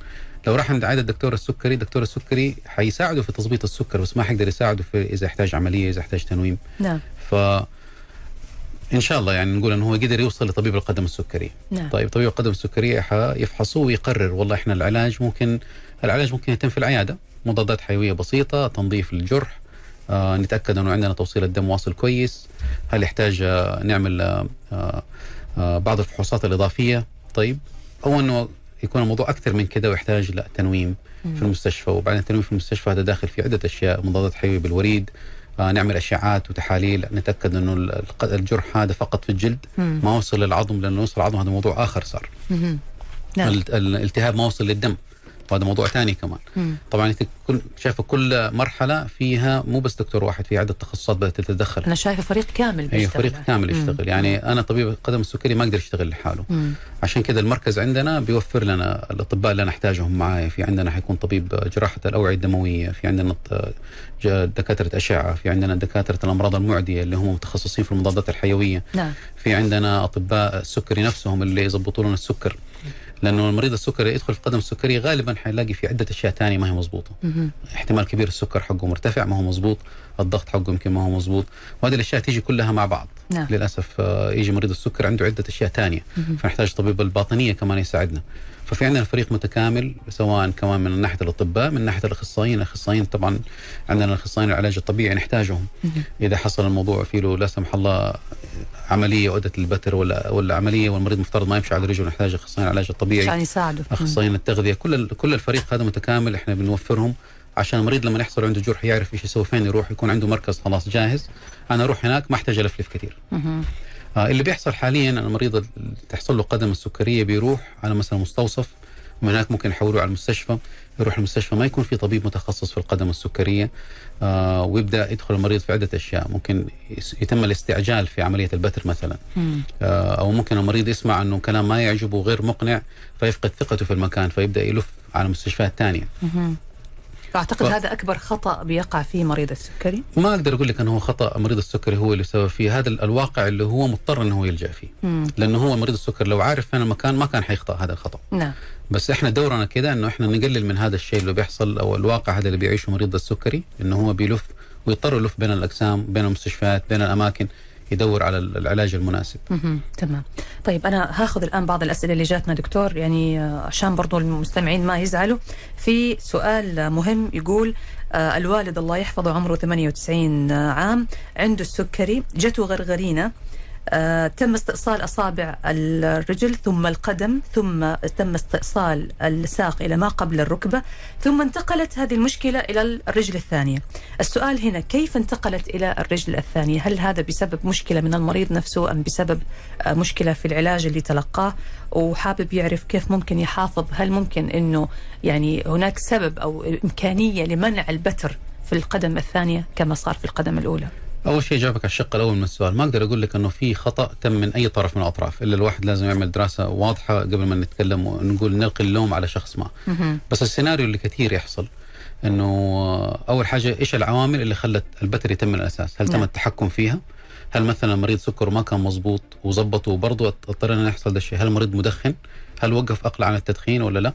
لو راح عند عياده الدكتور السكري دكتور السكري حيساعده في تظبيط السكر بس ما حيقدر يساعده في إذا احتاج عملية إذا احتاج تنويم. نعم. ف إن شاء الله يعني نقول إنه هو قدر يوصل لطبيب القدم السكري. نعم. طيب طبيب القدم السكري يفحصه ويقرر. والله إحنا العلاج ممكن العلاج ممكن يتم في العيادة. مضادات حيوية بسيطة تنظيف الجرح آه نتأكد أنه عندنا توصيل الدم واصل كويس. هل يحتاج آه نعمل آه آه بعض الفحوصات الإضافية؟ طيب. أو أنه يكون الموضوع أكثر من كده ويحتاج لا تنويم في المستشفى. وبعدين التنويم في المستشفى هذا داخل في عدة أشياء مضادات حيوية بالوريد آه نعمل أشعاعات وتحاليل. نتأكد أنه الجرح هذا فقط في الجلد مم. ما وصل للعظم لأنه وصل العظم هذا موضوع آخر صار. نعم. الالتهاب ما وصل للدم. وهذا موضوع ثاني كمان. مم. طبعا إنت كل شايفة كل مرحلة فيها مو بس دكتور واحد في عدة تخصصات بدأت تتدخل. أنا شايفة فريق كامل بيشتغل. اي فريق كامل يشتغل. مم. يعني أنا طبيب القدم السكري ما أقدر أشتغل لحاله. مم. عشان كذا المركز عندنا بيوفر لنا الأطباء اللي أنا أحتاجهم معايا. في عندنا حيكون طبيب جراحة الأوعية الدموية في عندنا دكاترة أشعة في عندنا دكاترة الأمراض المعدية اللي هم متخصصين في المضادات الحيوية. نعم. في عندنا أطباء السكري نفسهم اللي يضبطوا لنا السكر. لأنه المريض السكري يدخل في قدم السكري غالبا حيلاقي في عدة أشياء ثانية ما هي مضبوطة. احتمال كبير السكر حقه مرتفع ما هو مضبوط. الضغط حقه يمكن ما هو مضبوط. وهذه الأشياء تيجي كلها مع بعض. نعم. للأسف آه، يجي مريض السكر عنده عدة أشياء ثانية فنحتاج طبيب الباطنية كمان يساعدنا. ففي عندنا فريق متكامل سواء كمان من ناحية الأطباء من ناحية الأخصائيين. الأخصائيين طبعا عندنا الأخصائيين العلاج الطبيعي نحتاجهم. إذا حصل الموضوع في له لا سمح الله عملية وادت البتر ولا ولا عملية والمريض مفترض ما يمشي على رجله نحتاج أخصائيين العلاج الطبيعي. عشان يساعده. أخصائيين التغذية. كل كل الفريق هذا متكامل إحنا بنوفرهم. عشان المريض لما يحصل عنده جرح يعرف إيش يسوي فين يروح يكون عنده مركز خلاص جاهز. أنا أروح هناك ما أحتاج الفلف كثير. اللي بيحصل حاليا المريض تحصل له قدم السكرية بيروح على مثلا مستوصف ومن هناك ممكن يحولوه على المستشفى يروح المستشفى ما يكون في طبيب متخصص في القدم السكرية آه ويبدأ يدخل المريض في عدة أشياء ممكن يتم الاستعجال في عملية البتر مثلا. آه أو ممكن المريض يسمع أنه كلام ما يعجبه غير مقنع فيفقد ثقته في المكان فيبدأ يلف على مستشفيات ثانية. فاعتقد ف... هذا أكبر خطأ بيقع فيه مريض السكري. ما أقدر أقول لك أنه هو خطأ. مريض السكري هو اللي سوى فيه هذا الواقع اللي هو مضطر إنه هو يلجأ فيه. مم. لأنه هو مريض السكري. لو عارف فين المكان ما كان حيخطأ هذا الخطأ. نعم. بس إحنا دورنا كده إنه إحنا نقلل من هذا الشيء اللي بيحصل أو الواقع هذا اللي بيعيشه مريض السكري. إنه هو بيلف ويضطر يلف بين الأقسام بين المستشفيات بين الأماكن. يدور على العلاج المناسب. تمام. طيب أنا هاخذ الآن بعض الأسئلة اللي جاتنا دكتور. يعني آه، عشان برضو المستمعين ما يزعلوا في سؤال مهم يقول آه، الوالد الله يحفظه عمره 98 عام عنده السكري جته غرغرينة آه، تم استئصال أصابع الرجل ثم القدم ثم تم استئصال الساق إلى ما قبل الركبة ثم انتقلت هذه المشكلة إلى الرجل الثانية. السؤال هنا كيف انتقلت إلى الرجل الثانية؟ هل هذا بسبب مشكلة من المريض نفسه أم بسبب آه، مشكلة في العلاج اللي تلقاه؟ وحابب يعرف كيف ممكن يحافظ هل ممكن أنه يعني هناك سبب أو إمكانية لمنع البتر في القدم الثانية كما صار في القدم الأولى؟ أول شيء جاوبك على الشق الأول من السؤال. ما أقدر أقول لك إنه في خطأ تم من أي طرف من الأطراف. إلا الواحد لازم يعمل دراسة واضحة قبل ما نتكلم ونقول نلقي اللوم على شخص ما. بس السيناريو اللي كثير يحصل إنه أول حاجة إيش العوامل اللي خلت البتر يتم من الأساس؟ هل تم نعم. التحكم فيها؟ هل مثلا مريض سكره ما كان مظبوط وظبطه وبرضه اضطرينا نحصل ده الشيء؟ هل المريض مدخن؟ هل وقف أقلع عن التدخين ولا لا؟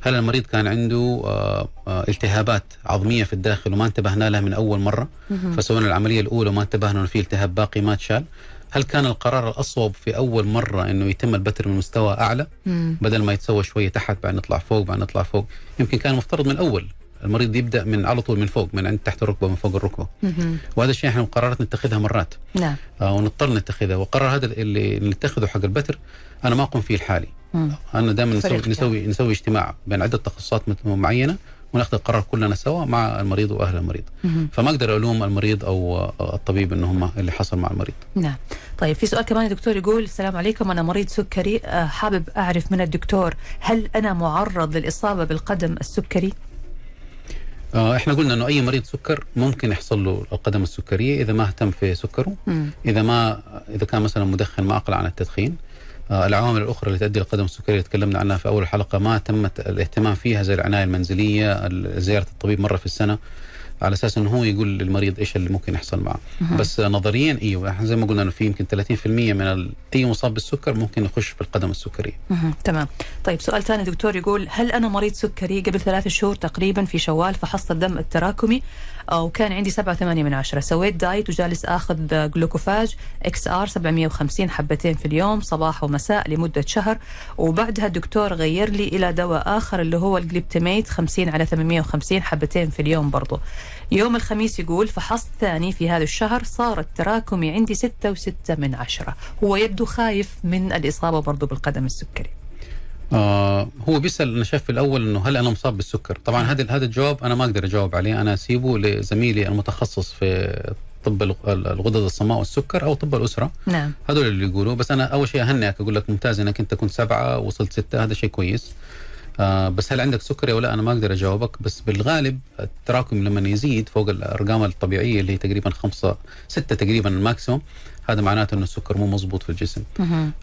هل المريض كان عنده آه، آه، التهابات عظمية في الداخل وما انتبهنا لها من أول مرة؟ فسوينا العملية الأولى وما انتبهنا إنه في التهاب باقي ما تشال. هل كان القرار الأصوب في أول مرة إنه يتم البتر من مستوى أعلى؟ بدل ما يتسوى شوية تحت بعد نطلع فوق بعد نطلع فوق. يمكن كان مفترض من الأول المريض يبدأ من على طول من فوق من عند تحت الركبة من فوق الركبة. وهذا الشيء إحنا قرارات نتخذها مرات. نعم. آه ونضطر نتخذها. وقرار هذا اللي نتخذه حق البتر أنا ما أقوم فيه لحالي. مم. أنا دائما نسوي نسوي نسوي اجتماع بين عدة تخصصات معينة وناخذ القرار كلنا سوا مع المريض وأهل المريض. مهم. فما أقدر ألوم المريض أو آه، الطبيب إنه هم اللي حصل مع المريض. نعم. طيب في سؤال كمان يا دكتور يقول السلام عليكم أنا مريض سكري. آه، حابب أعرف من الدكتور هل أنا معرض للإصابة بالقدم السكري؟ آه، إحنا قلنا إنه أي مريض سكر ممكن يحصل له القدم السكرية إذا ما اهتم في سكره. مم. إذا ما إذا كان مثلا مدخن ما أقلع عن التدخين. آه، العوامل الأخرى اللي تؤدي للقدم السكرية تكلمنا عنها في أول الحلقة ما تمت الاهتمام فيها زي العناية المنزلية ال- زيارة الطبيب مرة في السنة. على أساس إنه هو يقول للمريض إيش اللي ممكن يحصل معه. بس نظريا إيوه إحنا زي ما قلنا إنه في يمكن 30% من ال- أي مصاب بالسكر ممكن يخش في القدم السكرية. مهم. تمام. طيب سؤال ثاني دكتور يقول هل أنا مريض سكري؟ قبل ثلاث شهور تقريبا في شوال فحصت الدم التراكمي وكان عندي 7.8 من عشرة. سويت diet وجالس آه، جلوكوفاج XR 750 حبتين في اليوم صباح ومساء لمدة شهر. وبعدها الدكتور غير لي إلى دواء آخر اللي هو الجليبتميت 50 على 850 حبتين في اليوم برضو. يوم الخميس يقول فحصت ثاني في هذا الشهر صار التراكمي عندي 6 و6 من عشرة. هو يبدو خايف من الإصابة برضو بالقدم السكري. آه هو بيسأل أنا شايف في الأول إنه هل أنا مصاب بالسكر؟ طبعا هذا هذا الجواب أنا ما أقدر أجاوب عليه. أنا أسيبه لزميلي المتخصص في طب الغ- الغدد الصماء والسكر أو طب الأسرة. نعم. هذول اللي يقولوا بس أنا أول شيء أهنئك أقول لك ممتاز إنك أنت كنت سبعة وصلت ستة هذا شيء كويس. آه بس هل عندك سكري ولا أنا ما أقدر أجاوبك. بس بالغالب التراكم لما يزيد فوق الأرقام الطبيعية اللي هي تقريبا خمسة ستة تقريبا ال maximum هذا معناته إنه السكر مو مضبوط في الجسم.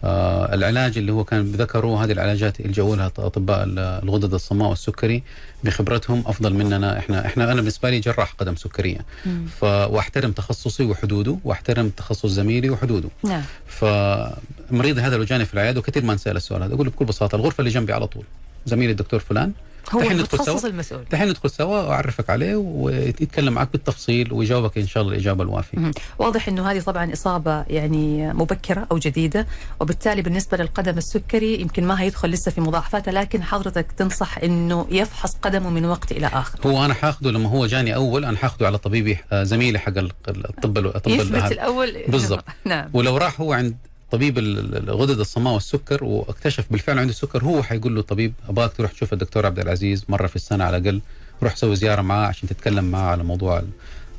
آه العلاج اللي هو كان ذكره هذه العلاجات اللي جوا لها أطباء ال- الغدد الصماء والسكري بخبرتهم أفضل مننا إحنا. إحنا أنا بالنسبة لي جراح قدم سكرية. مم. ف وأحترم تخصصي وحدوده وأحترم تخصص زميلي وحدوده. نعم. فمريض هذا لو جاني في العيادة وكثير ما نسال السؤال هذا أقول له بكل بساطة الغرفة اللي جنبي على طول. زميلي الدكتور فلان هو المتخصص سوا؟ المسؤول دحين ندخل سوا وأعرفك عليه ويتكلم معك بالتفصيل ويجاوبك إن شاء الله الإجابة الوافية. واضح إنه هذه طبعا إصابة يعني مبكرة أو جديدة وبالتالي بالنسبة للقدم السكري يمكن ما هيدخل لسه في مضاعفاته لكن حضرتك تنصح إنه يفحص قدمه من وقت إلى آخر هو أنا حاخده لما هو جاني أول أنا حاخده على طبيبي آه، زميلي حق ال- الطب الطب يثبت الأول بالضبط. نعم ولو راح هو عند طبيب ال- ال- الغدد الصماء والسكر واكتشف بالفعل عنده سكر هو حيقول له طبيب ابغاك تروح تشوف الدكتور عبد العزيز مرة في السنة على الأقل روح سوي زيارة معاه عشان تتكلم معاه على موضوع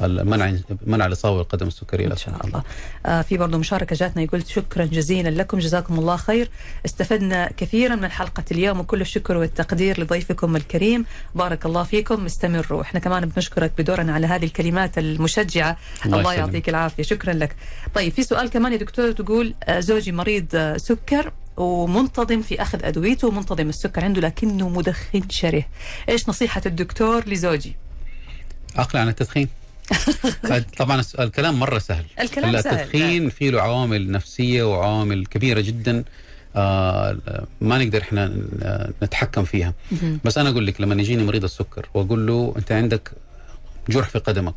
المنع منع الاصابه بالقدم السكرية إن شاء الله. آه في برضه مشاركة جاتنا يقول شكرا جزيلا لكم جزاكم الله خير. استفدنا كثيرا من حلقة اليوم وكل الشكر والتقدير لضيفكم الكريم. بارك الله فيكم استمروا إحنا كمان بنشكرك بدورنا على هذه الكلمات المشجعة. الله الله. يعطيك العافية. شكرا لك. طيب في سؤال كمان يا دكتور تقول آه زوجي مريض آه سكر ومنتظم في أخذ أدويته ومنتظم السكر عنده لكنه مدخن شره. إيش نصيحة الدكتور لزوجي؟ اقلع عن التدخين. طبعا الس- الكلام مرة سهل. الكلام سهل، التدخين فيه له عوامل نفسية وعوامل كبيرة جدا آه ما نقدر إحنا نتحكم فيها. بس أنا أقول لك لما يجيني مريض السكر وأقول له أنت عندك جرح في قدمك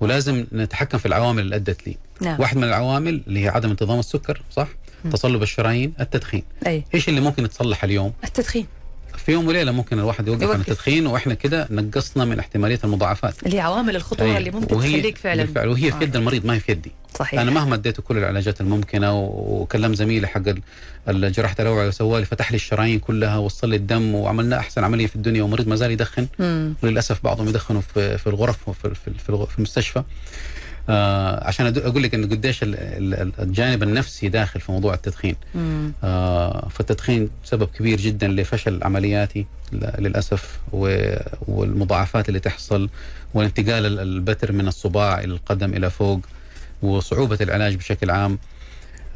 ولازم نتحكم في العوامل اللي أدت لي. نعم. واحد من العوامل اللي هي عدم انتظام السكر صح. تصلب الشرايين التدخين. أي. إيش اللي ممكن يتصلح اليوم؟ التدخين. في يوم وليلة ممكن الواحد يوقف, عن يوقف. التدخين وإحنا كده نقصنا من احتمالية المضاعفات اللي عوامل الخطورة أي. اللي ممكن وهي تخليك فعلا بالفعل وهي آه. في يد المريض ما هي في يدي صحيح أنا مهما اديته كل العلاجات الممكنة وكلم زميلي حق ال- الجراحه الروعه وسوى لي فتح لي الشرايين كلها وصل لي الدم وعملنا أحسن عملية في الدنيا ومريض ما زال يدخن. وللأسف بعضهم يدخنوا في في الغرف وفي في في المستشفى آه عشان أقول لك انه قديش ال- ال- الجانب النفسي داخل في موضوع التدخين. آه فالتدخين سبب كبير جدا لفشل عملياتي للأسف والمضاعفات اللي تحصل وانتقال ال- البتر من الصباع إلى القدم إلى فوق وصعوبة العلاج بشكل عام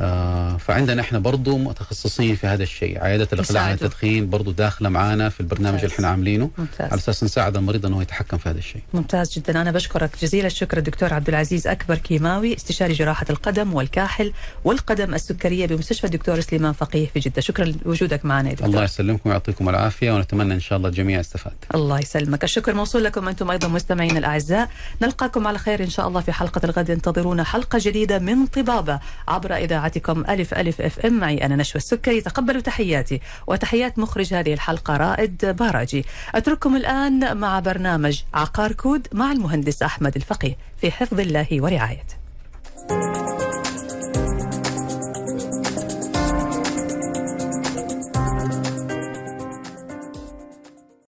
آه فعندنا إحنا برضو متخصصين في هذا الشيء. عياده الاقلاع عن التدخين برضو داخلة معنا في البرنامج ممتاز. اللي إحنا عاملينه. ممتاز. على أساس نساعد المريض إنه يتحكم في هذا الشيء. ممتاز جدا. أنا بشكرك جزيل الشكر الدكتور عبد العزيز أكبر كيماوي استشاري جراحة القدم والكاحل والقدم السكرية بمستشفى الدكتور سليمان فقيه في جدة. شكرا لوجودك معنا يا دكتور. الله يسلمكم ويعطيكم العافية ونتمنى إن شاء الله الجميع استفاد الله يسلمك. الشكر موصول لكم أنتم أيضا مستمعينا الأعزاء. نلقاكم على خير إن شاء الله في حلقة الغد. انتظرونا حلقة جديدة من طبابة عبر اذاعتكم ألف ألف FM معي أنا نشوى السكري. تقبلوا تحياتي وتحيات مخرج هذه الحلقة رائد باراجي. أترككم الآن مع برنامج عقار كود مع المهندس أحمد الفقيه في حفظ الله ورعايته.